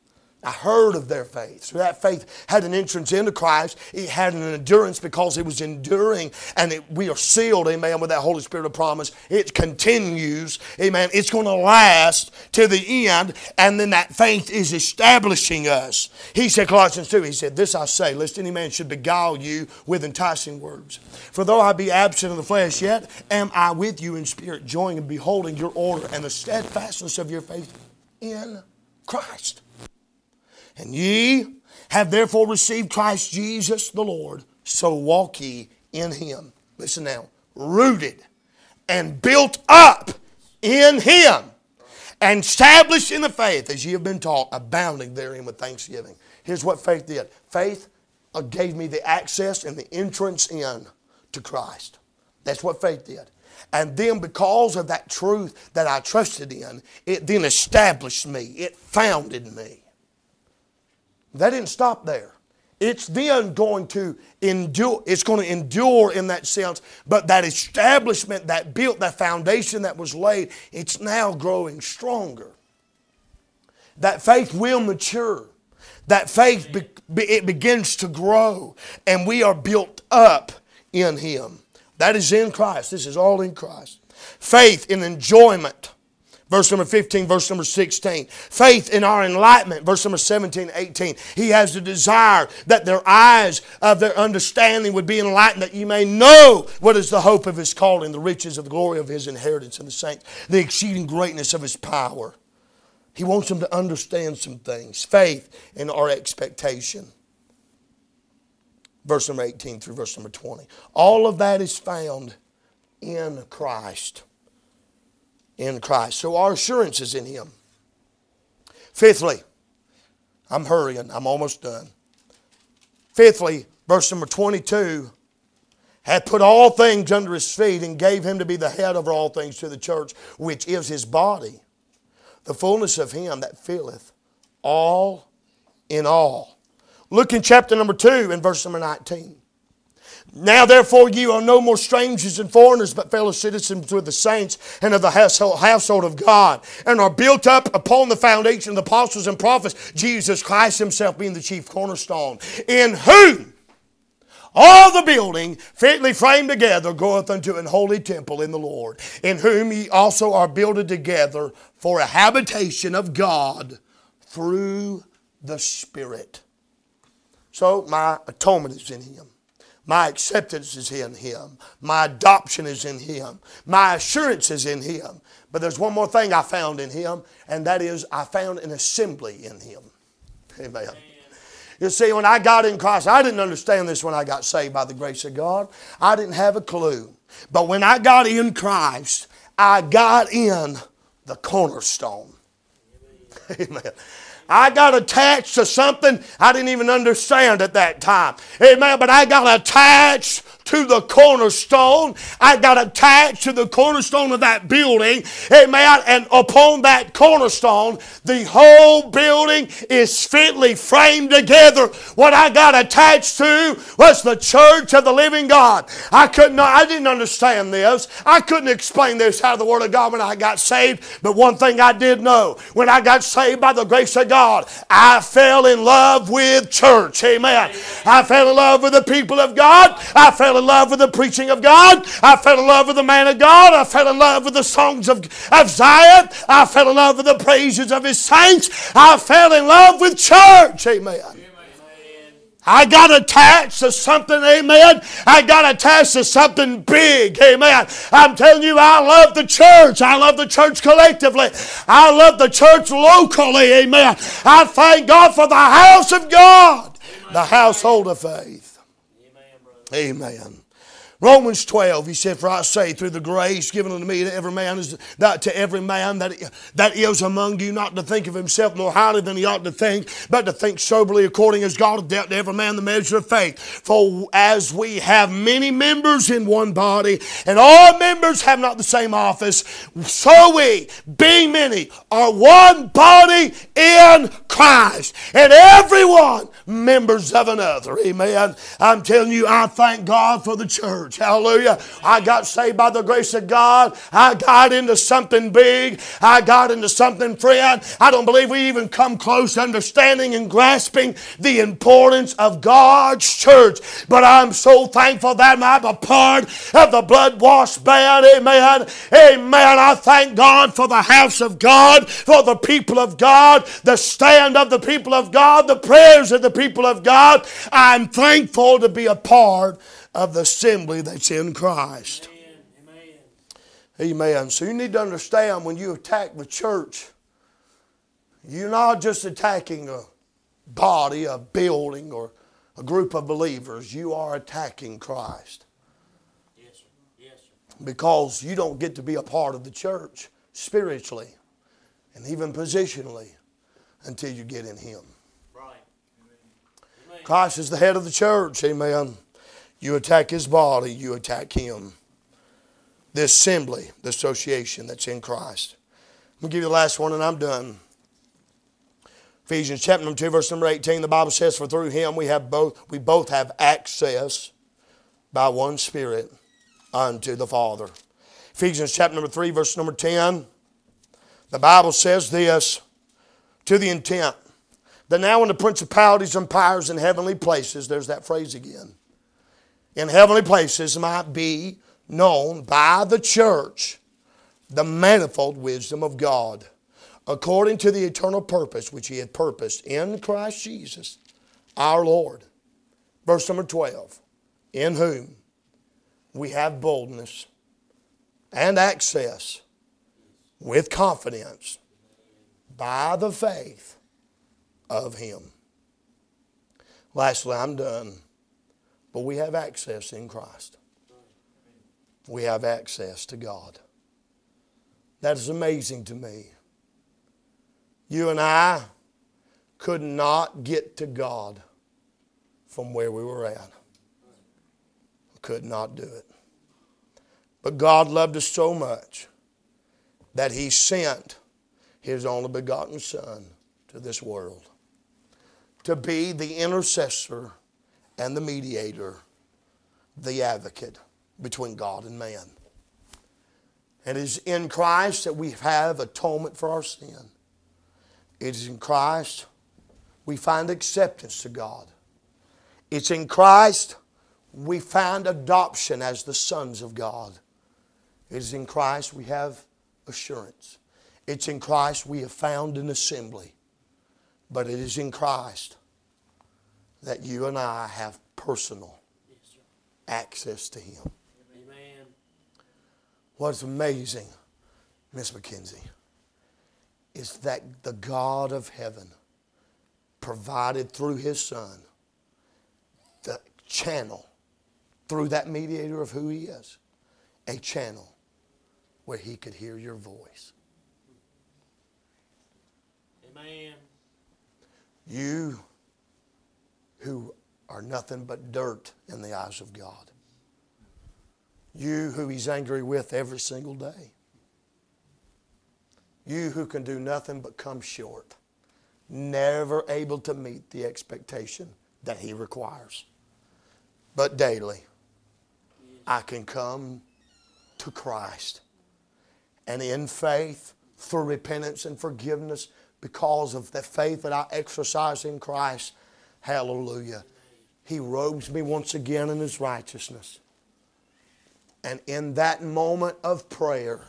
[SPEAKER 1] I heard of their faith. So that faith had an entrance into Christ. It had an endurance because it was enduring and it, we are sealed, amen, with that Holy Spirit of promise. It continues, amen. It's going to last to the end and then that faith is establishing us. He said, Colossians 2, he said, This I say, lest any man should beguile you with enticing words. For though I be absent in the flesh, yet am I with you in spirit, joining and beholding your order and the steadfastness of your faith in Christ. And ye have therefore received Christ Jesus the Lord, so walk ye in him. Listen now, rooted and built up in him, and established in the faith as ye have been taught, abounding therein with thanksgiving. Here's what faith did faith uh, gave me the access and the entrance in to Christ. That's what faith did. And then, because of that truth that I trusted in, it then established me, it founded me. That didn't stop there. It's then going to endure, it's going to endure in that sense, but that establishment that built, that foundation that was laid, it's now growing stronger. That faith will mature. That faith, it begins to grow, and we are built up in Him. That is in Christ. This is all in Christ. Faith in enjoyment Verse number 15, verse number 16. Faith in our enlightenment, verse number 17, 18. He has the desire that their eyes of their understanding would be enlightened, that you may know what is the hope of his calling, the riches of the glory of his inheritance in the saints, the exceeding greatness of his power. He wants them to understand some things. Faith in our expectation. Verse number 18 through verse number 20. All of that is found in Christ in Christ. So our assurance is in Him. Fifthly, I'm hurrying, I'm almost done. Fifthly, verse number 22 had put all things under his feet and gave him to be the head over all things to the church, which is his body, the fullness of him that filleth all in all. Look in chapter number 2 and verse number 19. Now, therefore, you are no more strangers and foreigners, but fellow citizens with the saints and of the household, household of God, and are built up upon the foundation of the apostles and prophets, Jesus Christ Himself being the chief cornerstone, in whom all the building fitly framed together goeth unto an holy temple in the Lord, in whom ye also are builded together for a habitation of God through the Spirit. So, my atonement is in Him. My acceptance is in Him. My adoption is in Him. My assurance is in Him. But there's one more thing I found in Him, and that is I found an assembly in Him. Amen. You see, when I got in Christ, I didn't understand this when I got saved by the grace of God. I didn't have a clue. But when I got in Christ, I got in the cornerstone. Amen. I got attached to something I didn't even understand at that time. Amen. But I got attached to the cornerstone. I got attached to the cornerstone of that building. Amen. And upon that cornerstone, the whole building is fitly framed together. What I got attached to was the church of the living God. I couldn't, I didn't understand this. I couldn't explain this out of the Word of God when I got saved. But one thing I did know when I got saved by the grace of God, I fell in love with church. Amen. I fell in love with the people of God. I fell in love with the preaching of God. I fell in love with the man of God. I fell in love with the songs of, of Zion. I fell in love with the praises of his saints. I fell in love with church. Amen. I got attached to something, amen. I got attached to something big, amen. I'm telling you, I love the church. I love the church collectively. I love the church locally, amen. I thank God for the house of God, the household of faith. Amen. Romans 12, he said, For I say, through the grace given unto me to every man is that to every man that, that is among you, not to think of himself more highly than he ought to think, but to think soberly according as God hath dealt to every man the measure of faith. For as we have many members in one body, and all members have not the same office, so we, being many, are one body in Christ, and everyone members of another. Amen. I'm telling you, I thank God for the church. Church. Hallelujah. I got saved by the grace of God. I got into something big. I got into something, friend. I don't believe we even come close to understanding and grasping the importance of God's church. But I'm so thankful that I'm a part of the blood washed band. Amen. Amen. I thank God for the house of God, for the people of God, the stand of the people of God, the prayers of the people of God. I'm thankful to be a part of the assembly that's in Christ.
[SPEAKER 2] Amen. Amen.
[SPEAKER 1] Amen. So you need to understand when you attack the church, you're not just attacking a body, a building, or a group of believers. You are attacking Christ
[SPEAKER 2] Yes, sir. Yes, sir.
[SPEAKER 1] because you don't get to be a part of the church spiritually and even positionally until you get in Him.
[SPEAKER 2] Right. Amen.
[SPEAKER 1] Christ is the head of the church. Amen. You attack his body, you attack him. The assembly, the association that's in Christ. I'm going to give you the last one and I'm done. Ephesians chapter number 2, verse number 18, the Bible says, For through him we have both we both have access by one Spirit unto the Father. Ephesians chapter number 3, verse number 10, the Bible says this to the intent that now in the principalities and powers in heavenly places, there's that phrase again, in heavenly places might be known by the church the manifold wisdom of God, according to the eternal purpose which He had purposed in Christ Jesus our Lord. Verse number 12, in whom we have boldness and access with confidence by the faith of Him. Lastly, I'm done. But we have access in Christ. We have access to God. That is amazing to me. You and I could not get to God from where we were at. Could not do it. But God loved us so much that He sent His only begotten Son to this world to be the intercessor and the mediator, the advocate between God and man. It is in Christ that we have atonement for our sin. It is in Christ we find acceptance to God. It's in Christ we find adoption as the sons of God. It is in Christ we have assurance. It's in Christ we have found an assembly. But it is in Christ that you and I have personal
[SPEAKER 2] Yes,
[SPEAKER 1] access to Him.
[SPEAKER 2] Amen.
[SPEAKER 1] What's amazing, Miss McKenzie, is that the God of heaven provided through His Son the channel, through that mediator of who He is, a channel where He could hear your voice.
[SPEAKER 2] Amen.
[SPEAKER 1] You who are nothing but dirt in the eyes of God. You who He's angry with every single day. You who can do nothing but come short, never able to meet the expectation that He requires. But daily, I can come to Christ and in faith, through repentance and forgiveness, because of the faith that I exercise in Christ, hallelujah, He robes me once again in His righteousness. And in that moment of prayer,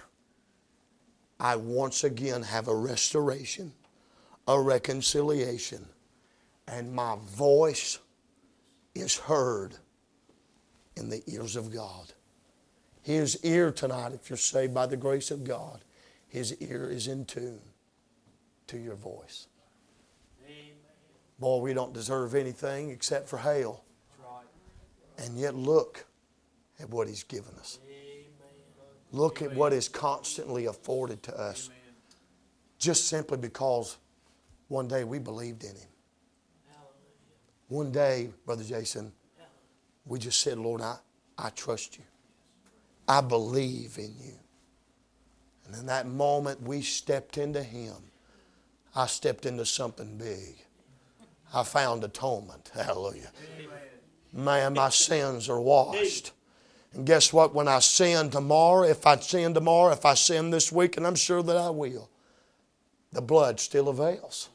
[SPEAKER 1] I once again have a restoration, a reconciliation, and my voice is heard in the ears of God. His ear tonight, if you're saved by the grace of God, His ear is in tune to your voice.
[SPEAKER 2] Amen.
[SPEAKER 1] Boy, we don't deserve anything except for hell.
[SPEAKER 2] That's right.
[SPEAKER 1] And yet, look at what He's given us.
[SPEAKER 2] Amen.
[SPEAKER 1] Look at what is constantly afforded to us. Just simply because one day we believed in Him.
[SPEAKER 2] Hallelujah.
[SPEAKER 1] One day, Brother Jason, we just said, Lord, I, I trust you. I believe in you. And in that moment, we stepped into Him. I stepped into something big. I found atonement. Hallelujah. Man, my sins are washed. And guess what? When I sin tomorrow, if I sin tomorrow, if I sin this week, and I'm sure that I will, the blood still avails.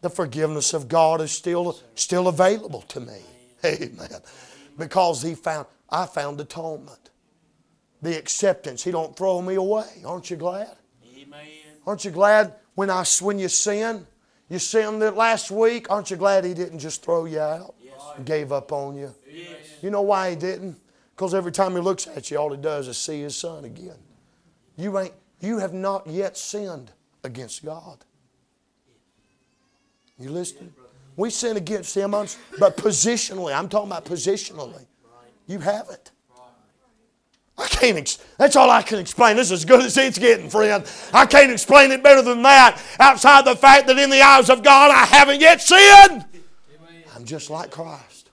[SPEAKER 1] The forgiveness of God is still, still available to me. Amen. Because He found, I found atonement. The acceptance. He don't throw me away. Aren't you glad?
[SPEAKER 2] Amen.
[SPEAKER 1] Aren't you glad when I when you sin? You see him that last week. Aren't you glad He didn't just throw you out and gave up on you?
[SPEAKER 2] Yes.
[SPEAKER 1] You know why He didn't? Because every time He looks at you, all He does is see His Son again. You ain't. You have not yet sinned against God. You listening? We sin against Him, but positionally. I'm talking about positionally. You haven't. I can't. Ex- that's all I can explain. This is as good as it's getting, friend. I can't explain it better than that. Outside the fact that in the eyes of God, I haven't yet sinned. I'm just like Christ.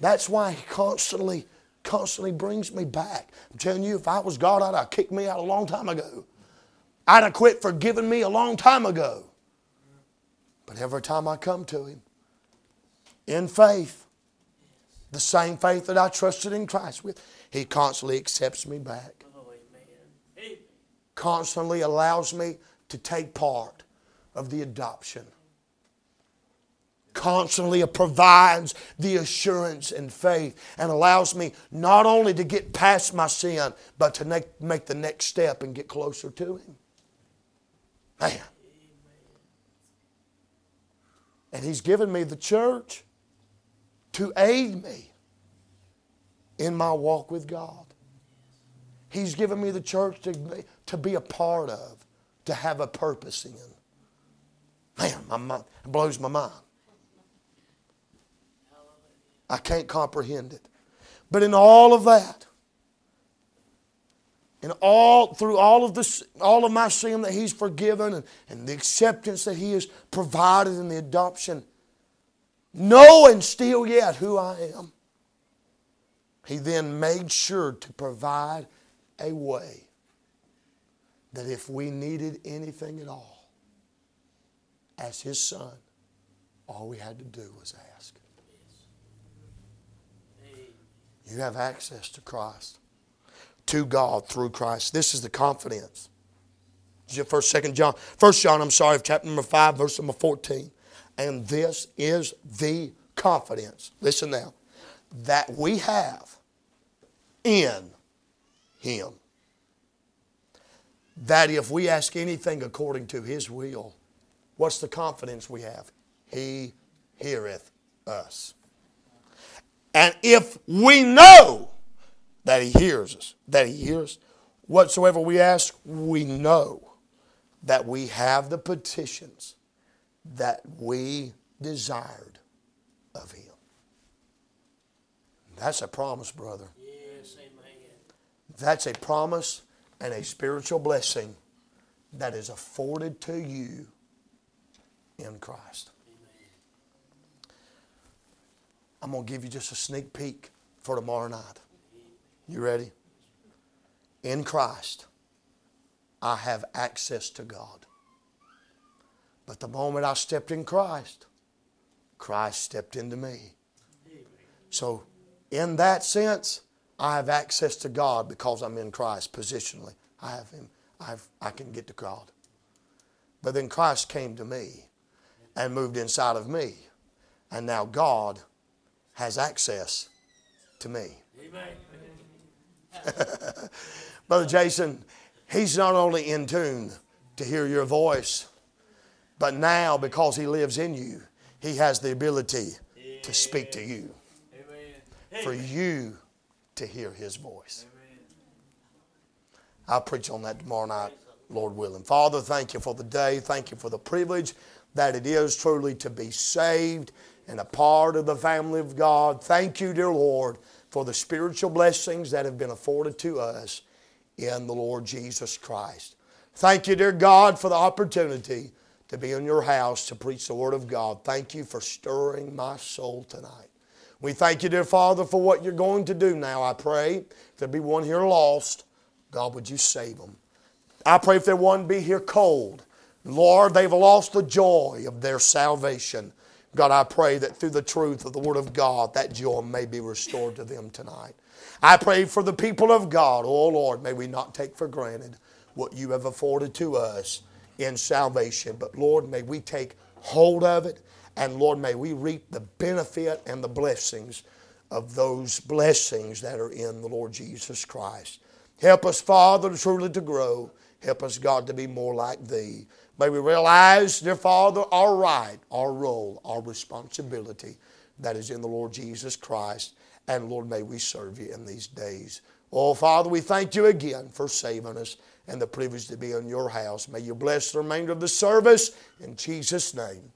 [SPEAKER 1] That's why He constantly, constantly brings me back. I'm telling you, if I was God, I'd have kicked me out a long time ago. I'd have quit forgiving me a long time ago. But every time I come to Him, in faith, the same faith that I trusted in Christ with, He constantly accepts me back.
[SPEAKER 2] Oh.
[SPEAKER 1] Constantly allows me to take part of the adoption. Constantly provides the assurance and faith and allows me not only to get past my sin, but to make the next step and get closer to Him. Man. And He's given me the church to aid me in my walk with God. He's given me the church to, to be a part of, to have a purpose in. Man, my mind, it blows my mind. I can't comprehend it. But in all of that, in all through all of this, all of my sin that He's forgiven and, and the acceptance that He has provided in the adoption, knowing still yet who I am, He then made sure to provide a way that if we needed anything at all, as His Son, all we had to do was ask. You have access to Christ, to God through Christ. This is the confidence. First, second John, First John, I'm sorry, chapter number five, verse number fourteen, and this is the confidence. Listen now, that we have in Him. That if we ask anything according to His will, what's the confidence we have? He heareth us. And if we know that He hears us, that He hears whatsoever we ask, we know that we have the petitions that we desired of Him. That's a promise, brother. That's a promise and a spiritual blessing that is afforded to you in Christ. I'm going to give you just a sneak peek for tomorrow night. You ready? In Christ, I have access to God. But the moment I stepped in Christ, Christ stepped into me. So, in that sense, I have access to God because I'm in Christ positionally. I have Him. I've, I can get to God. But then Christ came to me and moved inside of me. And now God has access to me.
[SPEAKER 2] Amen.
[SPEAKER 1] Brother Jason, He's not only in tune to hear your voice, but now because He lives in you, He has the ability to speak to you,
[SPEAKER 2] Amen.
[SPEAKER 1] for you to hear His voice. I'll preach on that tomorrow night, Lord willing. Father, thank you for the day. Thank you for the privilege that it is truly to be saved and a part of the family of God. Thank you, dear Lord, for the spiritual blessings that have been afforded to us in the Lord Jesus Christ. Thank you, dear God, for the opportunity to be in your house to preach the Word of God. Thank you for stirring my soul tonight. We thank you, dear Father, for what you're going to do now. I pray if there be one here lost, God, would you save them? I pray if there one be here cold, Lord, they've lost the joy of their salvation. God, I pray that through the truth of the Word of God, that joy may be restored to them tonight. I pray for the people of God. Oh Lord, may we not take for granted what you have afforded to us in salvation. But Lord, may we take hold of it. And Lord, may we reap the benefit and the blessings of those blessings that are in the Lord Jesus Christ. Help us, Father, truly to grow. Help us, God, to be more like Thee. May we realize, dear Father, our right, our role, our responsibility that is in the Lord Jesus Christ. And Lord, may we serve you in these days. Oh, Father, we thank you again for saving us and the privilege to be in your house. May you bless the remainder of the service in Jesus' name.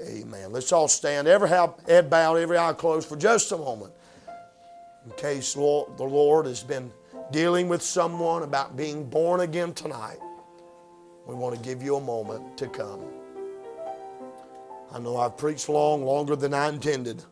[SPEAKER 1] Amen. Let's all stand, every head bowed, every eye closed for just a moment. In case the Lord has been dealing with someone about being born again tonight, we want to give you a moment to come. I know I've preached long, longer than I intended.